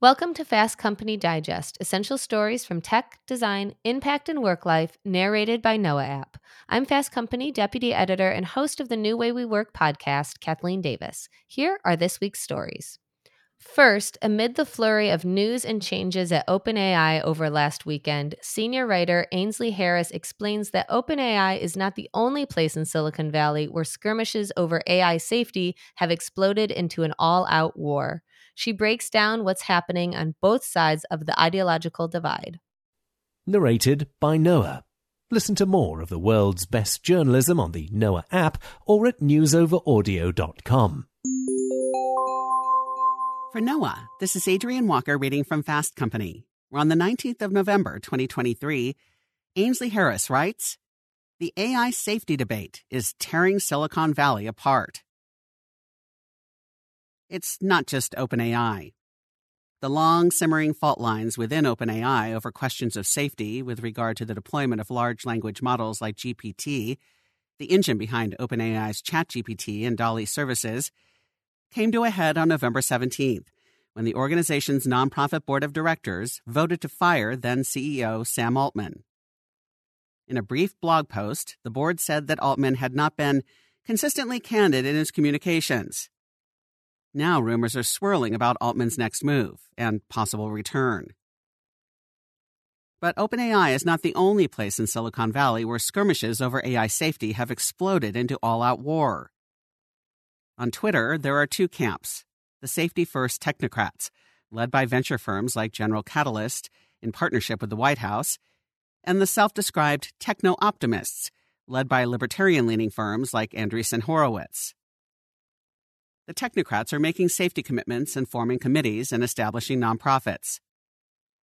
Welcome to Fast Company Digest, essential stories from tech, design, impact, and work life, narrated by Noa App. I'm Fast Company deputy editor and host of the New Way We Work podcast, Kathleen Davis. Here are this week's stories. First, amid the flurry of news and changes at OpenAI over last weekend, senior writer Ainsley Harris explains that OpenAI is not the only place in Silicon Valley where skirmishes over AI safety have exploded into an all out war. She breaks down what's happening on both sides of the ideological divide. Narrated by Noa. Listen to more of the world's best journalism on the Noa app or at newsoveraudio.com. For Noa, this is Adrian Walker reading from Fast Company. We're on the 19th of November, 2023. Ainsley Harris writes The AI safety debate is tearing Silicon Valley apart. It's not just OpenAI. The long simmering fault lines within OpenAI over questions of safety with regard to the deployment of large language models like GPT, the engine behind OpenAI's ChatGPT and DALL-E services, came to a head on November 17th when the organization's nonprofit board of directors voted to fire then CEO Sam Altman. In a brief blog post, the board said that Altman had not been consistently candid in his communications now rumors are swirling about Altman's next move and possible return. But OpenAI is not the only place in Silicon Valley where skirmishes over AI safety have exploded into all out war. On Twitter, there are two camps the safety first technocrats, led by venture firms like General Catalyst in partnership with the White House, and the self described techno optimists, led by libertarian leaning firms like Andreessen Horowitz the technocrats are making safety commitments and forming committees and establishing nonprofits.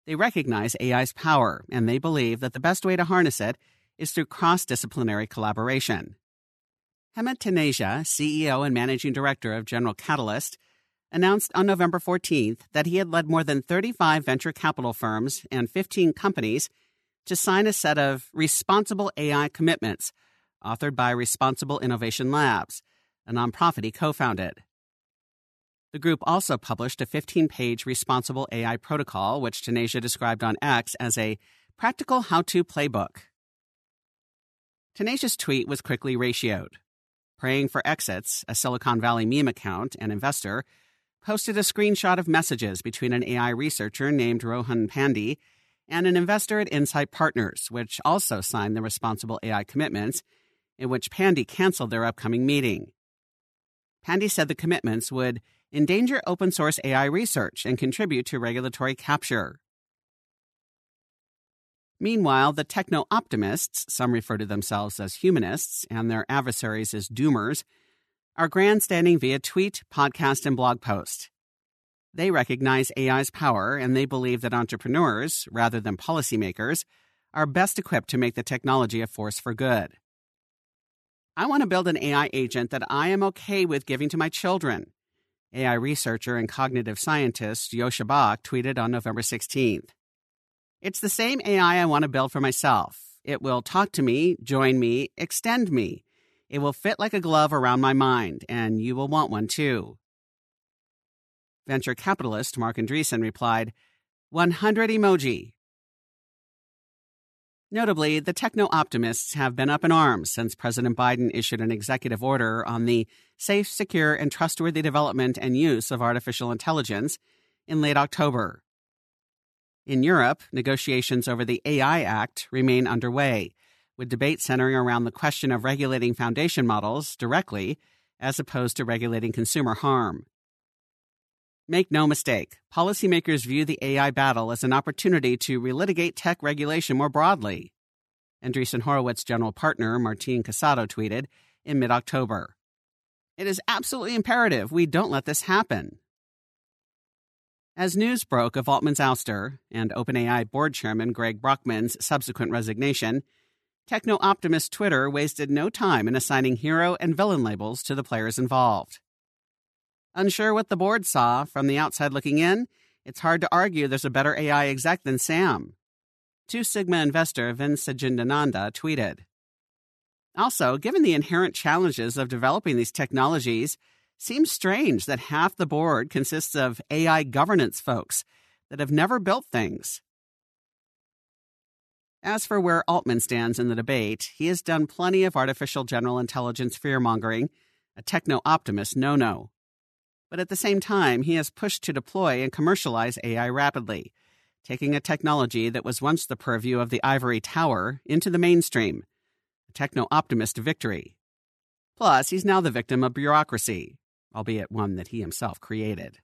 They recognize AI's power, and they believe that the best way to harness it is through cross disciplinary collaboration. Hemant Taneja, CEO and managing director of General Catalyst, announced on November 14th that he had led more than 35 venture capital firms and 15 companies to sign a set of responsible AI commitments authored by Responsible Innovation Labs, a nonprofit he co founded. The group also published a 15 page responsible AI protocol, which Taneja described on X as a practical how to playbook. Taneja's tweet was quickly ratioed. Praying for Exits, a Silicon Valley meme account and investor, posted a screenshot of messages between an AI researcher named Rohan Pandey and an investor at Insight Partners, which also signed the responsible AI commitments, in which Pandey canceled their upcoming meeting. Pandey said the commitments would endanger open source AI research and contribute to regulatory capture. Meanwhile, the techno optimists, some refer to themselves as humanists and their adversaries as doomers, are grandstanding via tweet, podcast, and blog post. They recognize AI's power and they believe that entrepreneurs, rather than policymakers, are best equipped to make the technology a force for good. I want to build an AI agent that I am okay with giving to my children. AI researcher and cognitive scientist Joscha Bach tweeted on November 16th. It's the same AI I want to build for myself. It will talk to me, join me, extend me. It will fit like a glove around my mind, and you will want one too. Venture capitalist Marc Andreessen replied, 100 emoji. Notably, the techno optimists have been up in arms since President Biden issued an executive order on the safe, secure, and trustworthy development and use of artificial intelligence in late October. In Europe, negotiations over the AI Act remain underway, with debate centering around the question of regulating foundation models directly as opposed to regulating consumer harm. Make no mistake, policymakers view the AI battle as an opportunity to relitigate tech regulation more broadly. Andreessen Horowitz general partner Martin Casado tweeted in mid October. It is absolutely imperative we don't let this happen. As news broke of Altman's ouster and OpenAI board chairman Greg Brockman's subsequent resignation, techno optimist Twitter wasted no time in assigning hero and villain labels to the players involved. Unsure what the board saw from the outside looking in, it's hard to argue there's a better AI exec than Sam. Two Sigma investor Vince Sajindananda tweeted. Also, given the inherent challenges of developing these technologies, seems strange that half the board consists of AI governance folks, that have never built things. As for where Altman stands in the debate, he has done plenty of artificial general intelligence fearmongering, a techno optimist no no. But at the same time, he has pushed to deploy and commercialize AI rapidly, taking a technology that was once the purview of the ivory tower into the mainstream. A techno optimist victory. Plus, he's now the victim of bureaucracy, albeit one that he himself created.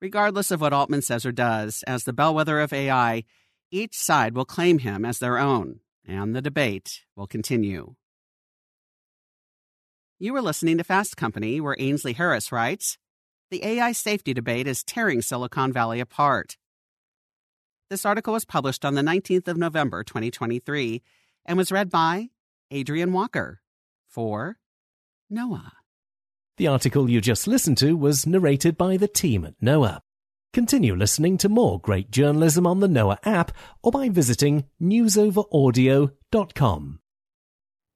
Regardless of what Altman says or does, as the bellwether of AI, each side will claim him as their own, and the debate will continue. You are listening to Fast Company, where Ainsley Harris writes The AI safety debate is tearing Silicon Valley apart. This article was published on the 19th of November, 2023, and was read by Adrian Walker for Noa. The article you just listened to was narrated by the team at Noa. Continue listening to more great journalism on the Noa app or by visiting newsoveraudio.com.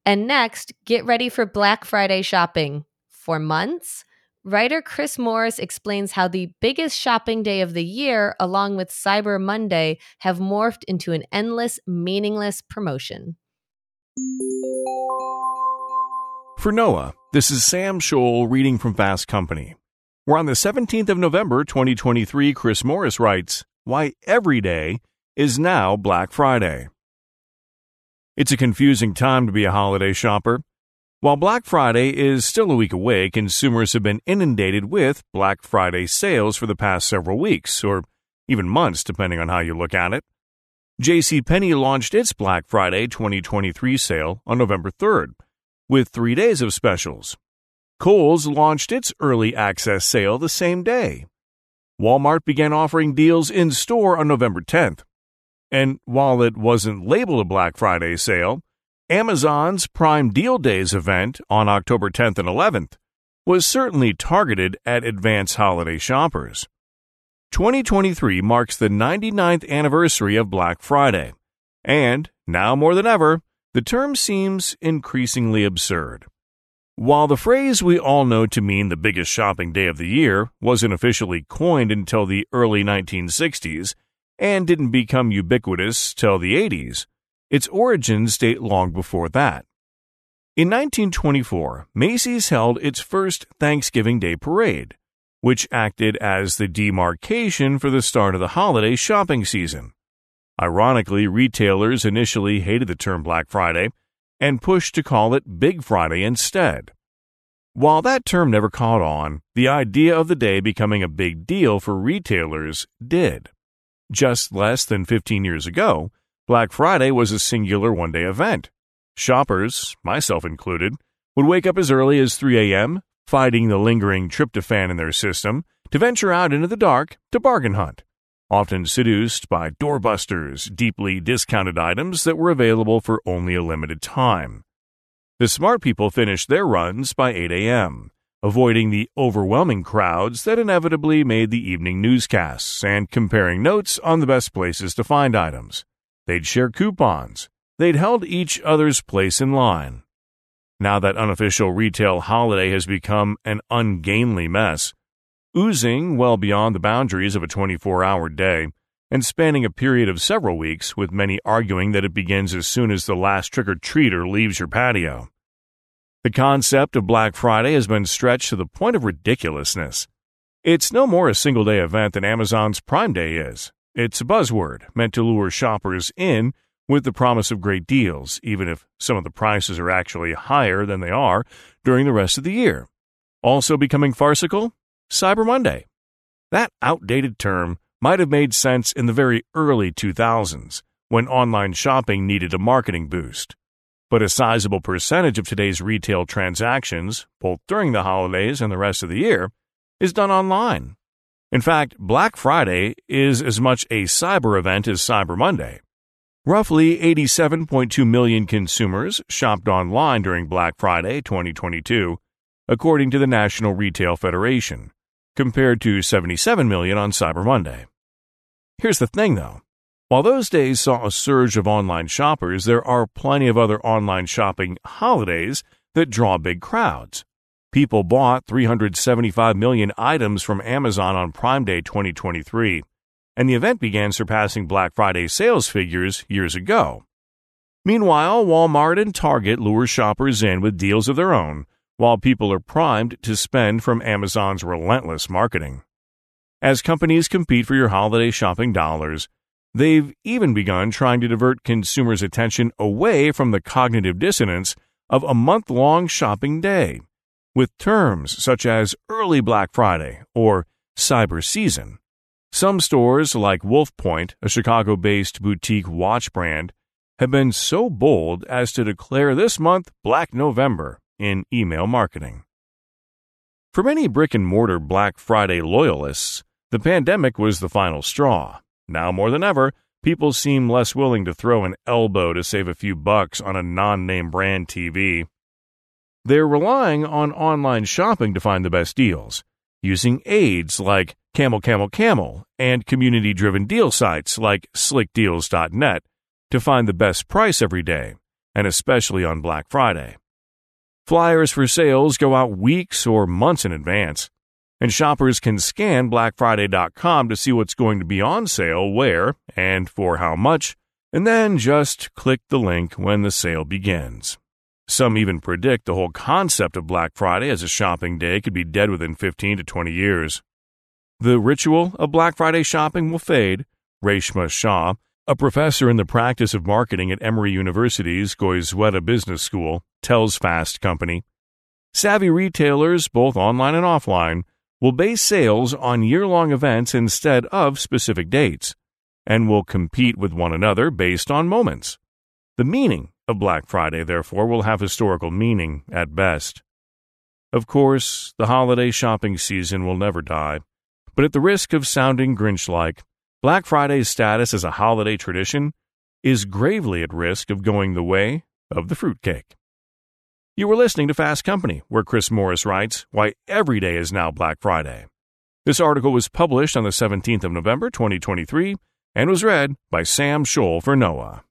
And next, get ready for Black Friday shopping. For months, writer Chris Morris explains how the biggest shopping day of the year, along with Cyber Monday, have morphed into an endless, meaningless promotion. For Noa, this is Sam Scholl reading from Fast Company. We're on the 17th of November, 2023. Chris Morris writes, Why every day is now Black Friday. It's a confusing time to be a holiday shopper. While Black Friday is still a week away, consumers have been inundated with Black Friday sales for the past several weeks, or even months, depending on how you look at it. JCPenney launched its Black Friday 2023 sale on November 3rd, with three days of specials, Kohl's launched its early access sale the same day. Walmart began offering deals in store on November 10th. And while it wasn't labeled a Black Friday sale, Amazon's Prime Deal Days event on October 10th and 11th was certainly targeted at advanced holiday shoppers. 2023 marks the 99th anniversary of Black Friday, and now more than ever, the term seems increasingly absurd. While the phrase we all know to mean the biggest shopping day of the year wasn't officially coined until the early 1960s and didn't become ubiquitous till the 80s, its origins date long before that. In 1924, Macy's held its first Thanksgiving Day parade, which acted as the demarcation for the start of the holiday shopping season. Ironically, retailers initially hated the term Black Friday and pushed to call it Big Friday instead. While that term never caught on, the idea of the day becoming a big deal for retailers did. Just less than 15 years ago, Black Friday was a singular one day event. Shoppers, myself included, would wake up as early as 3 a.m., fighting the lingering tryptophan in their system, to venture out into the dark to bargain hunt often seduced by doorbusters, deeply discounted items that were available for only a limited time. The smart people finished their runs by 8 a.m., avoiding the overwhelming crowds that inevitably made the evening newscasts and comparing notes on the best places to find items. They'd share coupons. They'd held each other's place in line. Now that unofficial retail holiday has become an ungainly mess, oozing well beyond the boundaries of a 24 hour day, and spanning a period of several weeks, with many arguing that it begins as soon as the last trick or treater leaves your patio. The concept of Black Friday has been stretched to the point of ridiculousness. It's no more a single day event than Amazon's Prime Day is. It's a buzzword meant to lure shoppers in with the promise of great deals, even if some of the prices are actually higher than they are during the rest of the year. Also becoming farcical Cyber Monday. That outdated term might have made sense in the very early 2000s when online shopping needed a marketing boost. But a sizable percentage of today's retail transactions, both during the holidays and the rest of the year, is done online. In fact, Black Friday is as much a cyber event as Cyber Monday. Roughly 87.2 million consumers shopped online during Black Friday 2022, according to the National Retail Federation, compared to 77 million on Cyber Monday. Here's the thing though. While those days saw a surge of online shoppers, there are plenty of other online shopping holidays that draw big crowds. People bought 375 million items from Amazon on Prime Day 2023, and the event began surpassing Black Friday sales figures years ago. Meanwhile, Walmart and Target lure shoppers in with deals of their own, while people are primed to spend from Amazon's relentless marketing. As companies compete for your holiday shopping dollars, they've even begun trying to divert consumers' attention away from the cognitive dissonance of a month long shopping day, with terms such as early Black Friday or cyber season. Some stores, like Wolf Point, a Chicago based boutique watch brand, have been so bold as to declare this month Black November in email marketing. For many brick and mortar Black Friday loyalists, the pandemic was the final straw. Now more than ever, people seem less willing to throw an elbow to save a few bucks on a non name brand TV. They're relying on online shopping to find the best deals, using aids like Camel Camel Camel and community driven deal sites like slickdeals.net to find the best price every day, and especially on Black Friday. Flyers for sales go out weeks or months in advance, and shoppers can scan BlackFriday.com to see what's going to be on sale, where, and for how much, and then just click the link when the sale begins. Some even predict the whole concept of Black Friday as a shopping day could be dead within 15 to 20 years. The ritual of Black Friday shopping will fade, Reshma Shah, a professor in the practice of marketing at Emory University's Goizueta Business School tells Fast Company. Savvy retailers, both online and offline, will base sales on year long events instead of specific dates, and will compete with one another based on moments. The meaning of Black Friday, therefore, will have historical meaning at best. Of course, the holiday shopping season will never die, but at the risk of sounding Grinch like, Black Friday's status as a holiday tradition is gravely at risk of going the way of the fruitcake. You were listening to Fast Company, where Chris Morris writes why every day is now Black Friday. This article was published on the 17th of November, 2023, and was read by Sam Scholl for Noa.